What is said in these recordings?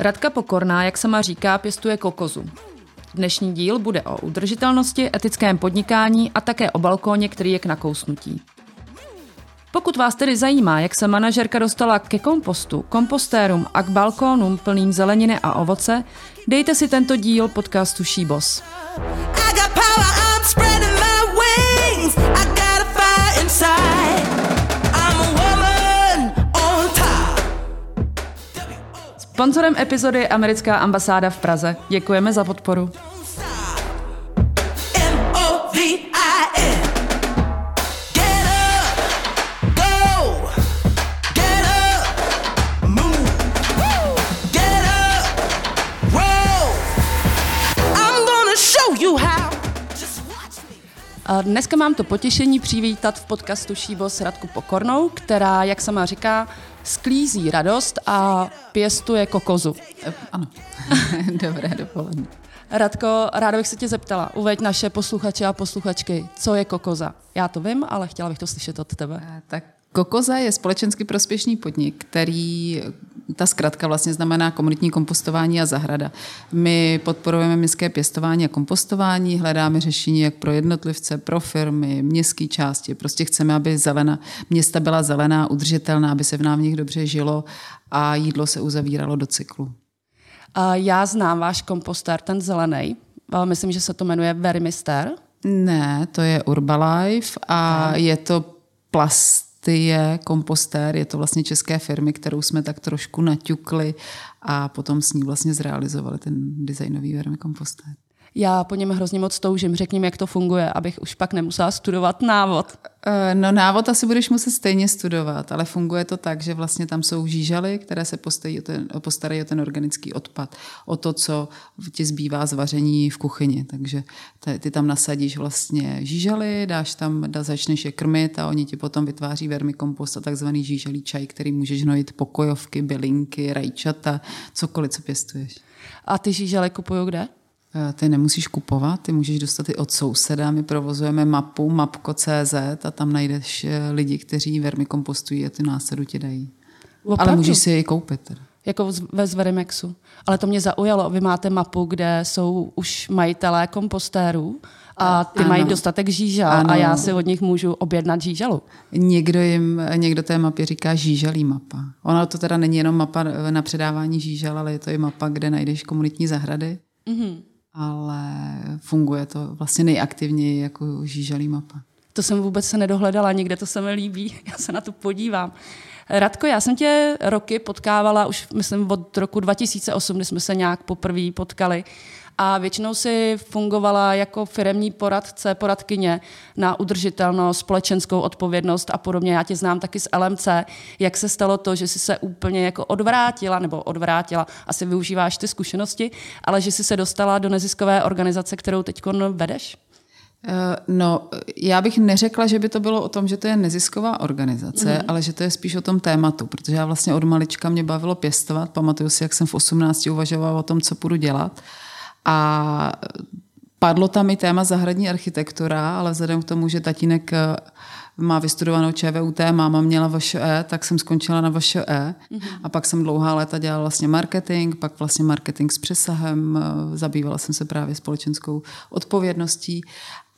Radka Pokorná, jak sama říká, pěstuje kokozu. Dnešní díl bude o udržitelnosti, etickém podnikání a také o balkóně, který je k nakousnutí. Pokud vás tedy zajímá, jak se manažerka dostala ke kompostu, kompostérům a k balkónům plným zeleniny a ovoce, dejte si tento díl podcastu Šíbos. Sponzorem epizody je americká ambasáda v Praze. Děkujeme za podporu. Dneska mám to potěšení přivítat v podcastu Šíbos Radku Pokornou, která, jak sama říká, sklízí radost a pěstuje kokozu. Eh, ano, dobré dopoledne. Radko, ráda bych se tě zeptala, uveď naše posluchače a posluchačky, co je kokoza. Já to vím, ale chtěla bych to slyšet od tebe. Eh, tak Kokoza je společensky prospěšný podnik, který ta zkratka vlastně znamená komunitní kompostování a zahrada. My podporujeme městské pěstování a kompostování, hledáme řešení jak pro jednotlivce, pro firmy, městské části. Prostě chceme, aby zelena, města byla zelená, udržitelná, aby se v nám v nich dobře žilo a jídlo se uzavíralo do cyklu. Já znám váš kompostér, ten zelený. Myslím, že se to jmenuje Vermister. Ne, to je Urbalife a je to plast je kompostér, je to vlastně české firmy, kterou jsme tak trošku naťukli a potom s ní vlastně zrealizovali ten designový vermikompostér. Já po něm hrozně moc toužím. Řekni mi, jak to funguje, abych už pak nemusela studovat návod. Eh, no návod asi budeš muset stejně studovat, ale funguje to tak, že vlastně tam jsou žížaly, které se postarají o ten, postarají o ten organický odpad, o to, co ti zbývá z vaření v kuchyni. Takže ty, tam nasadíš vlastně žížaly, dáš tam, dá, začneš je krmit a oni ti potom vytváří vermikompost a takzvaný žížalý čaj, který můžeš hnojit pokojovky, bylinky, rajčata, cokoliv, co pěstuješ. A ty žížaly kupují kde? Eh, ty nemusíš kupovat, ty můžeš dostat i od souseda. My provozujeme mapu mapko.cz a tam najdeš eh, lidi, kteří vermikompostují a ty násadu ti dají. Opravdu? Ale můžeš si je i koupit. Teda. Jako ve Zverimexu. Ale to mě zaujalo. Vy máte mapu, kde jsou už majitelé kompostérů a ty ano. mají dostatek žížal ano. a já si od nich můžu objednat žížalu. Někdo, jim, někdo té mapě říká žížalý mapa. Ono to teda není jenom mapa na předávání žížal, ale je to i mapa, kde najdeš komunitní zahrady. Mm-hmm ale funguje to vlastně nejaktivněji jako žížalý mapa. To jsem vůbec se nedohledala, nikde to se mi líbí, já se na to podívám. Radko, já jsem tě roky potkávala, už myslím od roku 2008, kdy jsme se nějak poprvé potkali a většinou si fungovala jako firemní poradce, poradkyně na udržitelnost, společenskou odpovědnost a podobně. Já tě znám taky z LMC. Jak se stalo to, že jsi se úplně jako odvrátila, nebo odvrátila, asi využíváš ty zkušenosti, ale že jsi se dostala do neziskové organizace, kterou teď vedeš? Eh, no, já bych neřekla, že by to bylo o tom, že to je nezisková organizace, mm. ale že to je spíš o tom tématu, protože já vlastně od malička mě bavilo pěstovat. Pamatuju si, jak jsem v 18 uvažovala o tom, co budu dělat. A padlo tam i téma zahradní architektura, ale vzhledem k tomu, že tatínek má vystudovanou ČVUT, máma měla VŠE, tak jsem skončila na VŠE mm-hmm. a pak jsem dlouhá léta dělala vlastně marketing, pak vlastně marketing s přesahem, eh, zabývala jsem se právě společenskou odpovědností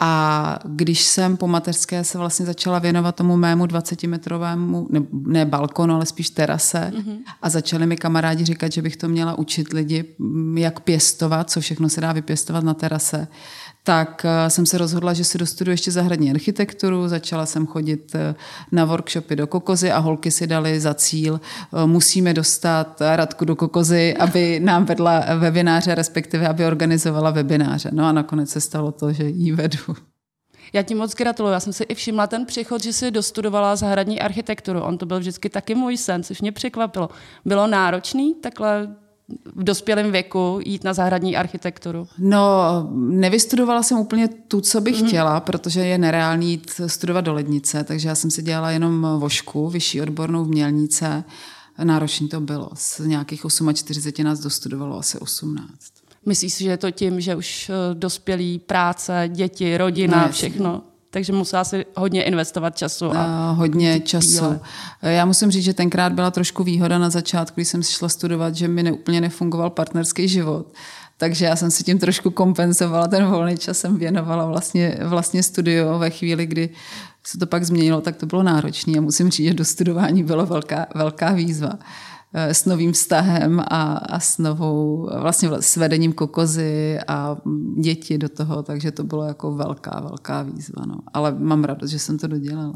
a když jsem po mateřské se vlastně začala věnovat tomu mému 20-metrovému, ne, ne balkonu, ale spíš terase mm-hmm. a začali mi kamarádi říkat, že bych to měla učit lidi, jak pěstovat, co všechno se dá vypěstovat na terase, tak eh, jsem se rozhodla, že si dostuduji ještě zahradní architekturu, začala jsem chodit eh, na workshopy do Kokozy a holky si dali za cíl, eh, musíme dostat Radku do Kokozy, aby nám vedla webináře, respektive aby organizovala webináře. No a nakonec se stalo to, že jí vedu. Já ti moc gratuluju. Já jsem si i všimla ten přechod, že jsi dostudovala zahradní architekturu. On to byl vždycky taky můj sen, což mě překvapilo. Bylo náročný takhle v dospělém věku jít na zahradní architekturu? No, nevystudovala jsem úplně tu, co bych mm. chtěla, protože je nereálný jít studovat do lednice, takže já jsem si dělala jenom vošku, vyšší odbornou v Mělnice. Náročný to bylo. Z nějakých 48 nás dostudovalo asi 18. Myslíš že je to tím, že už eh, dospělí práce, děti, rodina, no, všechno? Takže musela si hodně investovat času. A, hodně času. Já musím říct, že tenkrát byla trošku výhoda na začátku, když jsem šla studovat, že mi neúplně nefungoval partnerský život. Takže já jsem si tím trošku kompenzovala, ten volný čas jsem věnovala vlastně, vlastně studiu ve chvíli, kdy se to pak změnilo, tak to bylo náročné a musím říct, že do studování bylo velká, velká výzva eh, s novým vztahem a, a s novou, vlastně s vedením kokozy a děti do toho, takže to bylo jako velká, velká výzva. No. Ale mám radost, že jsem to dodělala.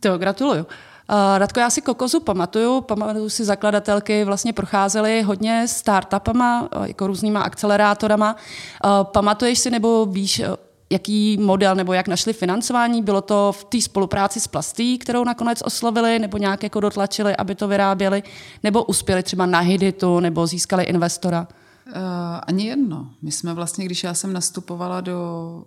To gratuluju. Uh, Radko, já si Kokozu pamatuju, pamatuju si zakladatelky, vlastně procházely hodně startupama, jako různýma akcelerátorama. Pamatuješ si nebo víš, jaký model nebo jak našli financování? Bylo to v té spolupráci s Plastý, kterou nakonec oslovili, nebo nějak jako dotlačili, aby to vyráběli, nebo uspěli třeba na Hiditu, nebo získali investora? Uh, ani jedno. My jsme vlastně, když já jsem nastupovala do,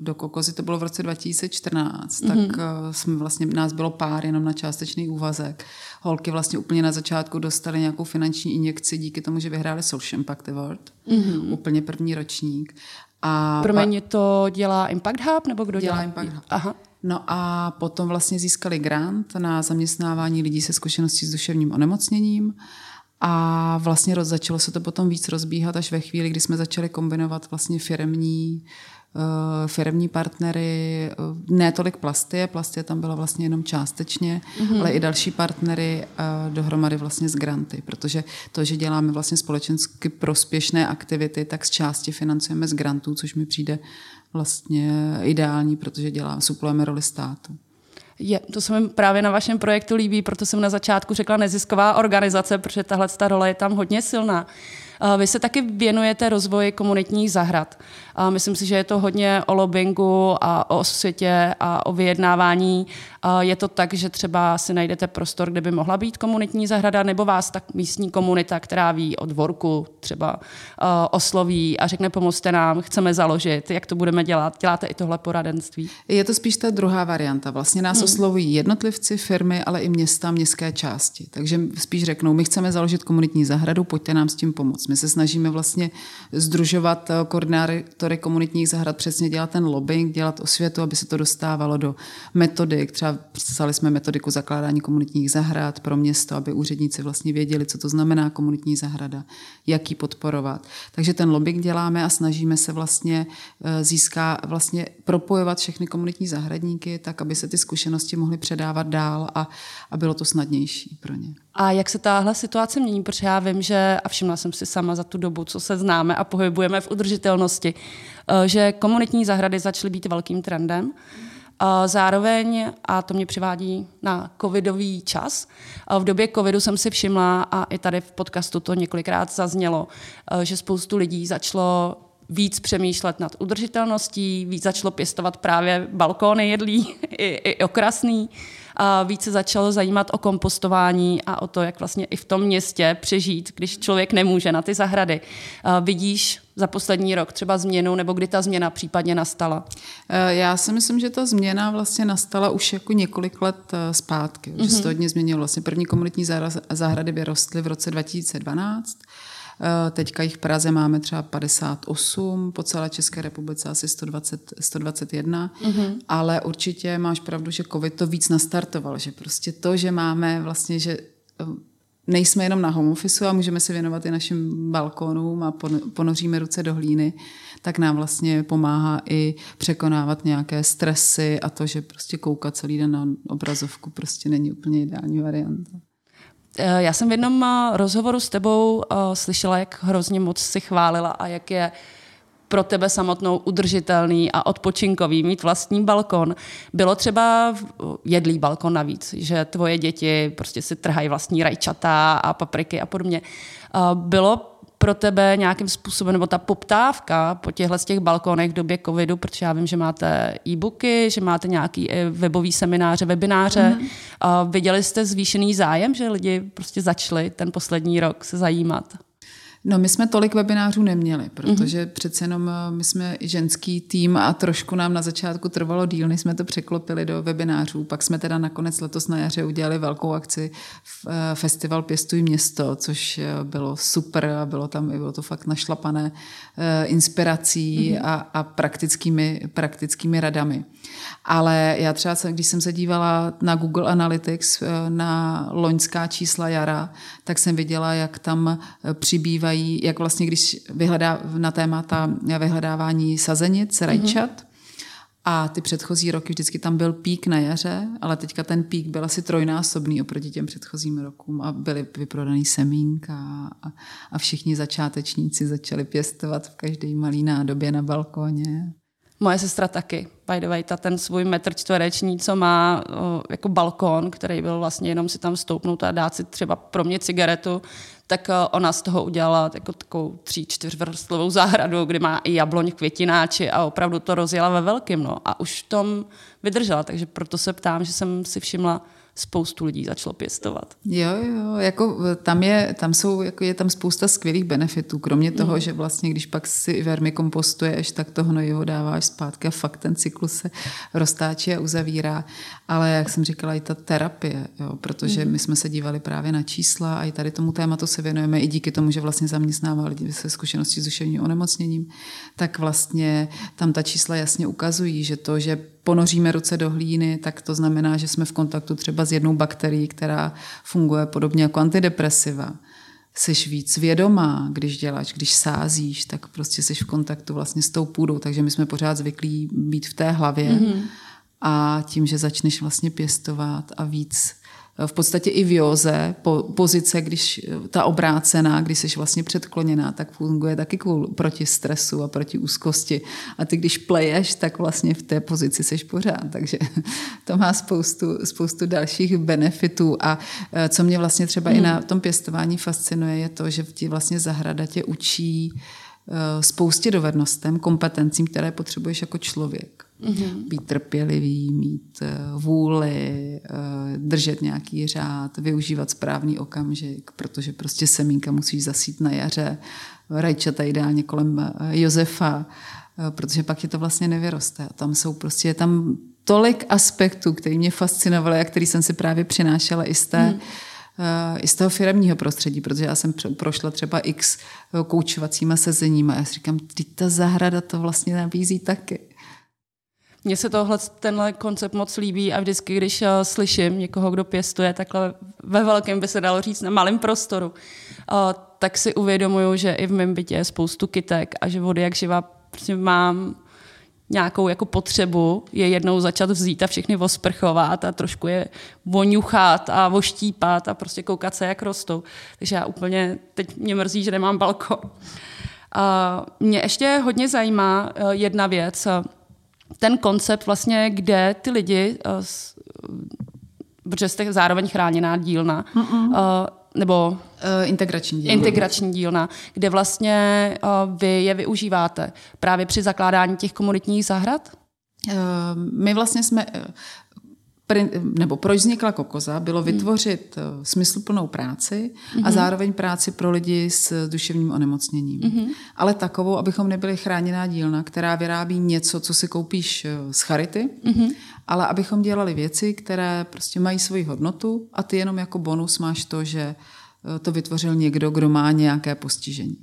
do Kokozy, to bylo v roce 2014, mm-hmm. tak uh, jsme vlastně, nás bylo pár jenom na částečný úvazek. Holky vlastně úplně na začátku dostaly nějakou finanční injekci díky tomu, že vyhráli Social Impact Award, mm-hmm. úplně první ročník. A Pro mě to dělá Impact Hub, nebo kdo dělá? Dělá Impact Hub. Aha. No a potom vlastně získali grant na zaměstnávání lidí se zkušeností s duševním onemocněním. A vlastně začalo se to potom víc rozbíhat až ve chvíli, kdy jsme začali kombinovat vlastně firmní firmní partnery, eh, ne tolik Plastie, Plastie tam byla vlastně jenom částečně, mm-hmm. ale i další partnery eh, dohromady vlastně z granty, protože to, že děláme vlastně společensky prospěšné aktivity, tak z části financujeme z grantů, což mi přijde vlastně ideální, protože dělá, suplujeme roli státu. Je, to se mi právě na vašem projektu líbí, proto jsem na začátku řekla nezisková organizace, protože tahle ta role je tam hodně silná. Vy se taky věnujete rozvoji komunitních zahrad. Myslím si, že je to hodně o lobbingu a o světě a o vyjednávání. Je to tak, že třeba si najdete prostor, kde by mohla být komunitní zahrada, nebo vás tak místní komunita, která ví o dvorku, třeba osloví a řekne, pomozte nám, chceme založit, jak to budeme dělat. Děláte i tohle poradenství? Je to spíš ta druhá varianta. Vlastně nás hmm. oslovují jednotlivci, firmy, ale i města, městské části. Takže spíš řeknou, my chceme založit komunitní zahradu, pojďte nám s tím pomoct. My se snažíme vlastně združovat koordinátory komunitních zahrad, přesně dělat ten lobbying, dělat osvětu, aby se to dostávalo do metodik. Třeba psali jsme metodiku zakládání komunitních zahrad pro město, aby úředníci vlastně věděli, co to znamená komunitní zahrada, jak ji podporovat. Takže ten lobbying děláme a snažíme se vlastně eh, získá, vlastně propojovat všechny komunitní zahradníky, tak aby se ty zkušenosti mohly předávat dál a, a bylo to snadnější pro ně. A jak se tahle situace mění? Protože já vím, že, a všimla jsem si sama za tu dobu, co se známe a pohybujeme v udržitelnosti, eh, že komunitní zahrady začaly být velkým trendem. Zároveň, a to mě přivádí na covidový čas, v době covidu jsem si všimla, a i tady v podcastu to několikrát zaznělo, eh, že spoustu lidí začalo víc přemýšlet nad udržitelností, víc začalo pěstovat právě balkóny jedlí i, i okrasný a více začalo zajímat o kompostování a o to, jak vlastně i v tom městě přežít, když člověk nemůže na ty zahrady. Vidíš za poslední rok třeba změnu, nebo kdy ta změna případně nastala? E, já si myslím, že ta změna vlastně nastala už jako několik let e, zpátky, mm-hmm. že se to mhm. hodně změnilo. Vlastně první komunitní zahrady vyrostly v roce 2012 Eh, teďka jich v Praze máme třeba 58, po celé České republice asi 120, 121, mm-hmm. ale určitě máš pravdu, že covid to víc nastartoval, že prostě to, že máme vlastně, že eh, nejsme jenom na home office a můžeme se věnovat i našim balkónům a ponoříme ruce do hlíny, tak nám vlastně pomáhá i překonávat nějaké stresy a to, že prostě koukat celý den na obrazovku prostě není úplně ideální varianta. Eh, já jsem v jednom eh, rozhovoru s tebou uh, slyšela, jak hrozně moc si chválila a jak je pro tebe samotnou udržitelný a odpočinkový mít vlastní balkon. Bylo třeba jedlý balkon navíc, že tvoje děti prostě si trhají vlastní rajčata a papriky a podobně. Bylo pro tebe nějakým způsobem, nebo ta poptávka po těchto z těch balkonech v době covidu, protože já vím, že máte e-booky, že máte nějaký webový semináře, webináře. Mm-hmm. A viděli jste zvýšený zájem, že lidi prostě začali ten poslední rok se zajímat? No my jsme tolik webinářů neměli, protože mm-hmm. přece jenom eh, my jsme ženský tým a trošku nám na začátku trvalo díl, než jsme to překlopili do webinářů. Pak jsme teda nakonec letos na jaře udělali velkou akci v eh, Festival Pěstuj město, což eh, bylo super a bylo tam, bylo to fakt našlapané inspirací mm-hmm. a, a praktickými, praktickými radami. Ale já třeba, když jsem se dívala na Google Analytics na loňská čísla jara, tak jsem viděla, jak tam přibývají, jak vlastně, když vyhledá na témata vyhledávání sazenic, rajčat, mm-hmm. A ty předchozí roky vždycky tam byl pík na jaře, ale teďka ten pík byl asi trojnásobný oproti těm předchozím rokům a byly vyprodaný semínka a, a všichni začátečníci začali pěstovat v každé malé nádobě na balkóně. Moje sestra taky, by the way, ta ten svůj metr čtvereční, co má o, jako balkon, který byl vlastně jenom si tam stoupnout a dát si třeba pro mě cigaretu, tak o, ona z toho udělala jako takovou tří, čtyřvrstlovou zahradu, kde má i jabloň, květináči a opravdu to rozjela ve velkým. No. A už v tom vydržela, takže proto se ptám, že jsem si všimla, spoustu lidí začalo pěstovat. Jo, jo, jako tam je, tam jsou, jako je tam spousta skvělých benefitů, kromě toho, mm. že vlastně, když pak si vermikompostuješ, tak to hnojivo dáváš zpátky a fakt ten cyklus se roztáčí a uzavírá. Ale jak jsem říkala, i ta terapie, jo, protože mm. my jsme se dívali právě na čísla a i tady tomu tématu se věnujeme i díky tomu, že vlastně zaměstnává lidi se zkušeností s duševním onemocněním, tak vlastně tam ta čísla jasně ukazují, že to, že ponoříme ruce do hlíny, tak to znamená, že jsme v kontaktu třeba s jednou bakterií, která funguje podobně jako antidepresiva. Seš víc vědomá, když děláš, když sázíš, tak prostě jsi v kontaktu vlastně s tou půdou, takže my jsme pořád zvyklí být v té hlavě. Mm-hmm. A tím, že začneš vlastně pěstovat a víc v podstatě i v józe po, pozice, když ta obrácená, když jsi vlastně předkloněná, tak funguje taky kvůli, proti stresu a proti úzkosti. A ty, když pleješ, tak vlastně v té pozici seš pořád. Takže to má spoustu, spoustu dalších benefitů. A e, co mě vlastně třeba hmm. i na tom pěstování fascinuje, je to, že ti vlastně zahrada tě učí e, spoustě dovednostem, kompetencím, které potřebuješ jako člověk. Mm-hmm. Být trpělivý, mít eh, vůli, eh, držet nějaký řád, využívat správný okamžik, protože prostě semínka musíš zasít na jaře, rajčata ideálně kolem eh, Josefa, protože pak je to vlastně nevyroste. A tam jsou prostě, je tam tolik aspektů, který mě fascinovaly a který jsem si právě přinášela i z té, mm. i z toho firmního prostředí, protože já jsem prošla třeba x koučovacíma sezeníma a já si říkám, ty ta zahrada to vlastně nabízí taky. Mně se tohle, tenhle koncept moc líbí a vždycky, když uh, slyším někoho, kdo pěstuje takhle ve velkém, by se dalo říct, na malém prostoru, uh, tak si uvědomuju, že i v mém bytě je spoustu kytek a že vody jak živa prostě mám nějakou jako potřebu je jednou začat vzít a všechny osprchovat a trošku je voňuchat a voštípat a prostě koukat se, jak rostou. Takže já úplně, teď mě mrzí, že nemám balkon. A mě ještě hodně zajímá eh, jedna věc, ten koncept vlastně, kde ty lidi, uh, protože jste zároveň chráněná dílna, uh, nebo uh, integrační dílna. integrační dílna, kde vlastně vy je využíváte právě při zakládání těch komunitních zahrad? Uh, my vlastně jsme, nebo proč vznikla Kokoza, bylo hmm. vytvořit hmm. smysluplnou práci hmm. a zároveň práci pro lidi s duševním onemocněním. Hmm. Ale takovou, abychom nebyli chráněná dílna, která vyrábí něco, co si koupíš eh, z charity, hmm. ale abychom dělali věci, které prostě mají svoji hodnotu a ty jenom jako bonus máš to, že eh, to vytvořil někdo, kdo má nějaké postižení.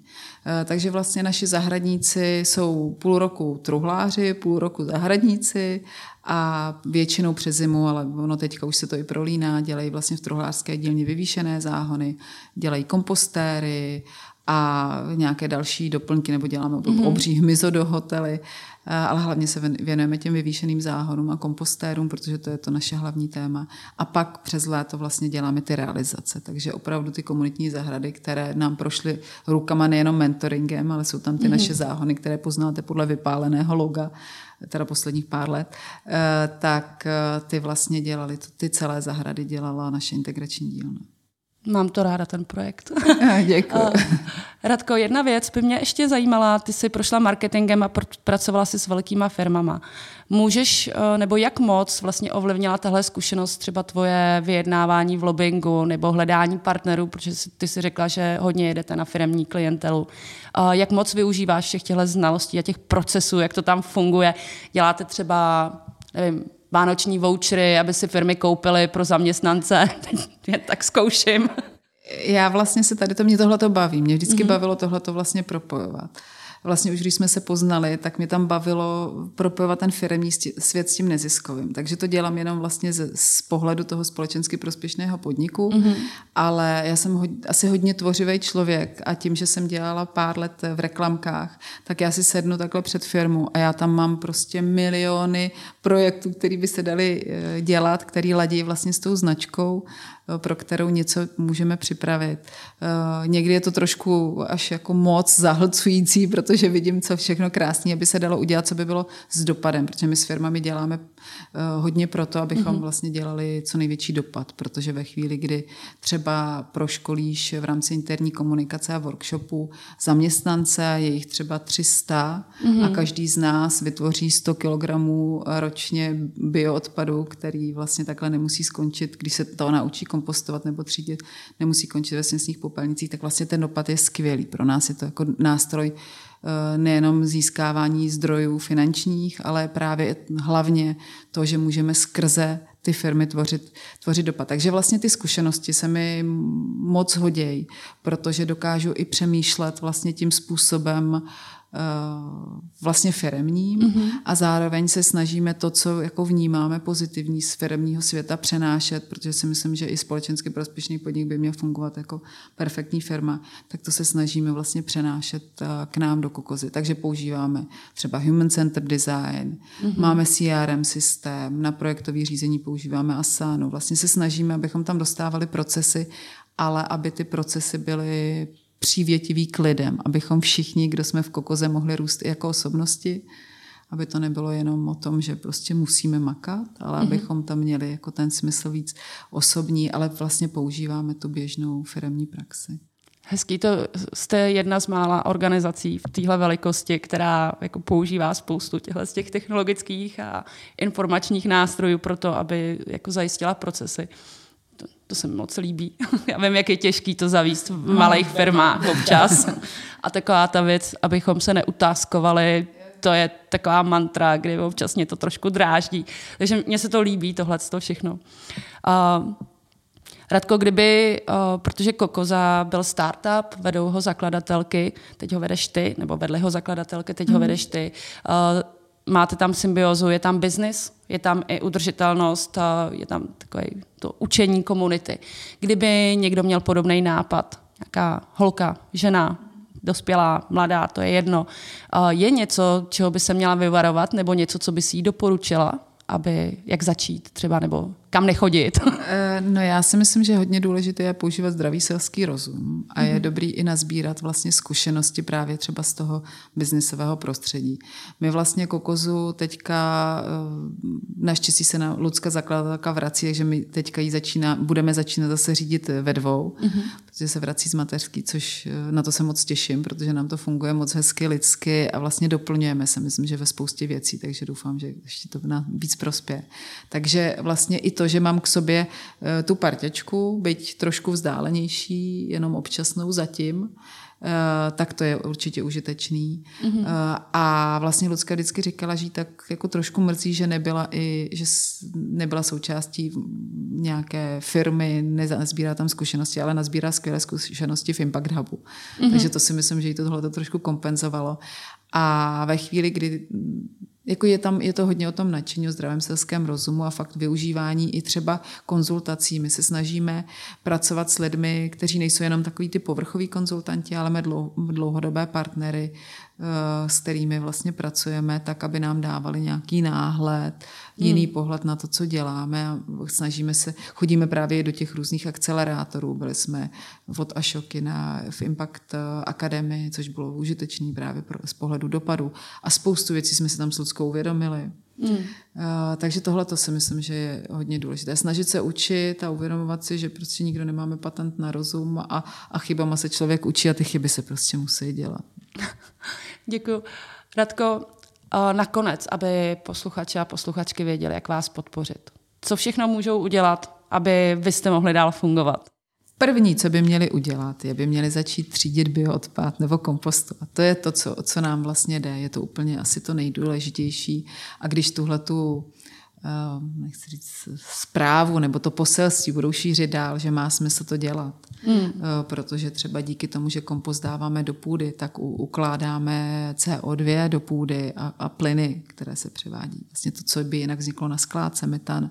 Takže vlastně naši zahradníci jsou půl roku truhláři, půl roku zahradníci a většinou přes zimu, ale ono teďka už se to i prolíná, dělají vlastně v truhlářské dílně vyvýšené záhony, dělají kompostéry a nějaké další doplňky, nebo děláme mm-hmm. obří hmyzo do hotely, ale hlavně se věnujeme těm vyvýšeným záhonům a kompostérům, protože to je to naše hlavní téma. A pak přes léto vlastně děláme ty realizace, takže opravdu ty komunitní zahrady, které nám prošly rukama nejenom mentoringem, ale jsou tam ty mm-hmm. naše záhony, které poznáte podle vypáleného loga, teda posledních pár let, tak ty vlastně dělali, ty celé zahrady dělala naše integrační dílna. Mám to ráda, ten projekt. Děkuji. Radko, jedna věc by mě ještě zajímala. Ty jsi prošla marketingem a pr- pracovala si s velkýma firmama. Můžeš, eh, nebo jak moc vlastně ovlivnila tahle zkušenost třeba tvoje vyjednávání v lobbingu nebo hledání partnerů, protože ty si řekla, že hodně jedete na firmní klientelu. Jak moc využíváš všech těchto znalostí a těch procesů, jak to tam funguje? Děláte třeba, nevím, vánoční vouchery, aby si firmy koupily pro zaměstnance. tak zkouším. Já vlastně se tady to, mě tohle to baví. Mě vždycky mm-hmm. bavilo tohle to vlastně propojovat vlastně už když jsme se poznali, tak mě tam bavilo propojovat ten firmní svět s tím neziskovým. Takže to dělám jenom vlastně z, z pohledu toho společensky prospěšného podniku, mm-hmm. ale já jsem ho, asi hodně tvořivý člověk a tím, že jsem dělala pár let v reklamkách, tak já si sednu takhle před firmu a já tam mám prostě miliony projektů, které by se daly eh, dělat, který ladí vlastně s tou značkou pro kterou něco můžeme připravit. Eh, někdy je to trošku až jako moc zahlcující, protože vidím, co všechno krásně aby se dalo udělat, co by bylo s dopadem, protože my s firmami děláme eh, hodně proto, abychom mm-hmm. vlastně dělali co největší dopad, protože ve chvíli, kdy třeba proškolíš v rámci interní komunikace a workshopu zaměstnance, je jich třeba 300 mm-hmm. a každý z nás vytvoří 100 kg ročně bioodpadu, který vlastně takhle nemusí skončit, když se to naučí kompostovat nebo třídit, nemusí končit ve sněsných popelnicích, tak vlastně ten dopad je skvělý. Pro nás je to jako nástroj eh, nejenom získávání zdrojů finančních, ale právě hlavně to, že můžeme skrze ty firmy tvořit, tvořit dopad. Takže vlastně ty zkušenosti se mi moc hodějí, protože dokážu i přemýšlet vlastně tím způsobem, vlastně firemním mm-hmm. a zároveň se snažíme to, co jako vnímáme pozitivní z firemního světa přenášet, protože si myslím, že i společensky prospěšný podnik by měl fungovat jako perfektní firma, tak to se snažíme vlastně přenášet eh, k nám do kokozy. Takže používáme třeba Human Center Design, mm-hmm. máme CRM systém, na projektové řízení používáme Asanu. Vlastně se snažíme, abychom tam dostávali procesy, ale aby ty procesy byly přívětivý k lidem, abychom všichni, kdo jsme v kokoze, mohli růst i jako osobnosti, aby to nebylo jenom o tom, že prostě musíme makat, ale mm-hmm. abychom tam měli jako ten smysl víc osobní, ale vlastně používáme tu běžnou firemní praxi. Hezký, to jste jedna z mála organizací v téhle velikosti, která jako používá spoustu těchto z těch technologických a informačních nástrojů pro to, aby jako zajistila procesy. To se mi moc líbí. Já vím, jak je těžký to zavíst v malých firmách občas. A taková ta věc, abychom se neutáskovali, to je taková mantra, kdy občas mě to trošku dráždí. Takže mně se to líbí, tohle to všechno. Uh, Radko, kdyby, uh, protože Kokoza byl startup, vedou ho zakladatelky, teď ho vedeš ty, nebo vedly ho zakladatelky, teď mm. ho mhm. vedeš ty. Uh, máte tam symbiozu, je tam biznis, je tam i udržitelnost, je tam takové to učení komunity. Kdyby někdo měl podobný nápad, nějaká holka, žena, dospělá, mladá, to je jedno, je něco, čeho by se měla vyvarovat, nebo něco, co by si jí doporučila, aby jak začít třeba, nebo kam nechodit? No já si myslím, že hodně důležité je používat zdravý selský rozum a je mm-hmm. dobrý i nazbírat vlastně zkušenosti právě třeba z toho biznisového prostředí. My vlastně Kokozu teďka, eh, naštěstí se na Lucka zakladatelka vrací, takže my teďka ji začíná, budeme začínat zase řídit ve dvou, mm-hmm. protože se vrací z mateřský, což eh, na to se moc těším, protože nám to funguje moc hezky, lidsky a vlastně doplňujeme se, myslím, že ve spoustě věcí, takže doufám, že ještě to na víc prospěje. Takže vlastně i to, že mám k sobě tu parťačku, byť trošku vzdálenější, jenom občasnou zatím, eh, tak to je určitě užitečný. Mm-hmm. A vlastně Lucka vždycky říkala, že tak jako trošku mrzí, že nebyla i, že nebyla součástí nějaké firmy, nezbírá tam zkušenosti, ale nazbírá skvělé zkušenosti v Impact Hubu. Mm-hmm. Takže to si myslím, že jí to tohle to trošku kompenzovalo. A ve chvíli, kdy jako je, tam, je to hodně o tom nadšení, o zdravém selském rozumu a fakt využívání i třeba konzultací. My se snažíme pracovat s lidmi, kteří nejsou jenom takový ty povrchoví konzultanti, ale máme dlouhodobé partnery, s kterými vlastně pracujeme, tak aby nám dávali nějaký náhled, jiný hmm. pohled na to, co děláme a snažíme se, chodíme právě do těch různých akcelerátorů, byli jsme od Ašoky na, v Impact Academy, což bylo užitečný právě pro, z pohledu dopadu a spoustu věcí jsme se tam s Ludskou uvědomili. Mm. Uh, takže tohle to si myslím, že je hodně důležité. Snažit se učit a uvědomovat si, že prostě nikdo nemáme patent na rozum a, a chybama se člověk učí a ty chyby se prostě musí dělat. Děkuji. Radko, nakonec, aby posluchači a posluchačky věděli, jak vás podpořit. Co všechno můžou udělat, aby vy jste mohli dál fungovat? První, co by měli udělat, je, by měli začít třídit bioodpad nebo kompostovat. To je to, co, co nám vlastně jde. Je to úplně asi to nejdůležitější. A když tuhle tu nechci říct, zprávu nebo to poselství budou šířit dál, že má smysl to dělat. Hmm. Uh, protože třeba díky tomu, že kompost dáváme do půdy, tak ukládáme CO2 do půdy a, a plyny, které se převádí. Vlastně to, co by jinak vzniklo na skládce, metan,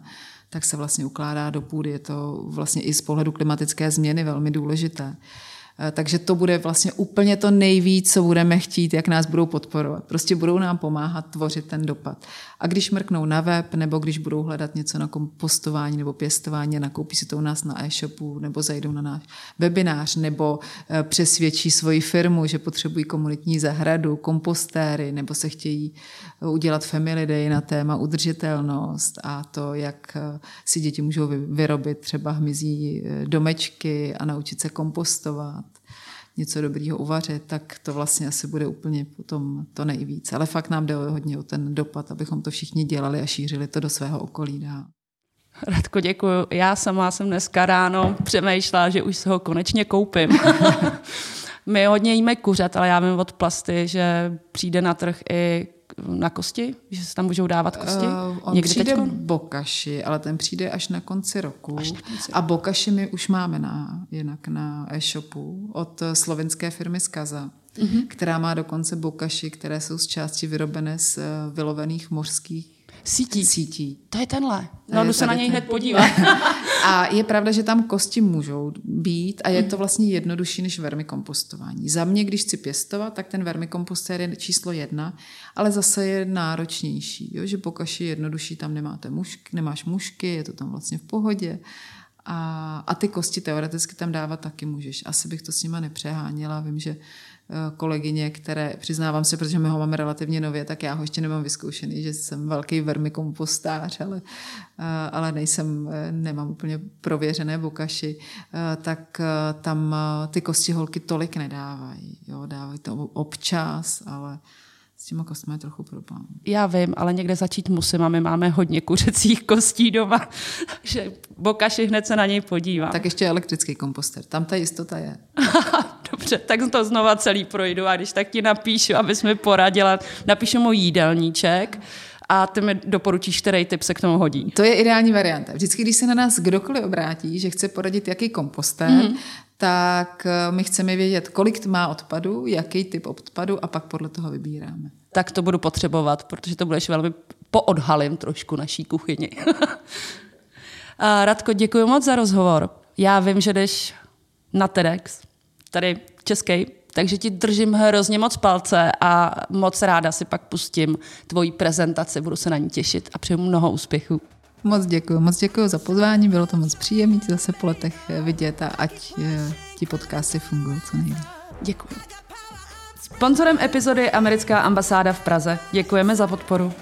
tak se vlastně ukládá do půdy. Je to vlastně i z pohledu klimatické změny velmi důležité. Eh, takže to bude vlastně úplně to nejvíc, co budeme chtít, jak nás budou podporovat. Prostě budou nám pomáhat tvořit ten dopad. A když mrknou na web, nebo když budou hledat něco na kompostování nebo pěstování, nakoupí si to u nás na e-shopu, nebo zajdou na náš webinář, nebo eh, přesvědčí svoji firmu, že potřebují komunitní zahradu, kompostéry, nebo se chtějí eh, udělat family day na téma udržitelnost a to, jak si děti můžou vyrobit třeba hmyzí domečky a naučit se kompostovat něco dobrýho uvařit, tak to vlastně asi bude úplně potom to nejvíc. Ale fakt nám jde hodně o ten dopad, abychom to všichni dělali a šířili to do svého okolí dál. Radko, děkuji. Já sama jsem dneska ráno přemýšlela, že už se ho konečně koupím. My hodně jíme kuřat, ale já vím od plasty, že přijde na trh i na kosti? Že se tam můžou dávat kosti? Uh, on Někdy přijde teďko? bokaši, ale ten přijde až na konci roku. Až na konci. A bokaši my už máme na, jinak na e-shopu od slovenské firmy Skaza, uh-huh. která má dokonce bokaši, které jsou z části vyrobené z eh, vylovených mořských Sítí. Sítí. To je tenhle. No, jdu se na něj hned podívat. a je pravda, že tam kosti můžou být a je to vlastně jednodušší než vermikompostování. Za mě, když chci pěstovat, tak ten vermikompostér je číslo jedna, ale zase je náročnější. Jo? Že po kaši je jednodušší, tam nemáte mušky, nemáš mušky, je to tam vlastně v pohodě. A, a ty kosti teoreticky tam dávat taky můžeš. Asi bych to s nima nepřeháněla. Vím, že kolegyně, které přiznávám se, protože my ho máme relativně nově, tak já ho ještě nemám vyzkoušený, že jsem velký vermikompostář, ale, eh, ale nejsem, eh, nemám úplně prověřené bokaši, tak tam ty kosti holky tolik nedávají. Jo, dávají to občas, ale s těma kostmi je trochu problém. Já vím, ale někde začít musím a my máme hodně kuřecích kostí doma, že bokaši hned se na něj podívám. Tak ještě elektrický komposter, tam ta jistota je. Dobře, tak to znova celý projdu a když tak ti napíšu, abys mi poradila, napíšu můj jídelníček a ty mi doporučíš, který typ se k tomu hodí. To je ideální varianta. Vždycky, když se na nás kdokoliv obrátí, že chce poradit, jaký kompostér, mm. tak eh, my chceme vědět, kolik má odpadu, jaký typ odpadu a pak podle toho vybíráme. Tak to budu potřebovat, protože to budeš velmi poodhalím trošku naší kuchyni. Radko, děkuji moc za rozhovor. Já vím, že jdeš na TEDx, tady český, takže ti držím hrozně moc palce a moc ráda si pak pustím tvoji prezentaci, budu se na ní těšit a přeju mnoho úspěchů. Moc děkuji, moc děkuji za pozvání, bylo to moc příjemné zase po letech vidět a ať eh, ti podcasty fungují co nejvíc. Děkuji. Sponzorem epizody je americká ambasáda v Praze. Děkujeme za podporu.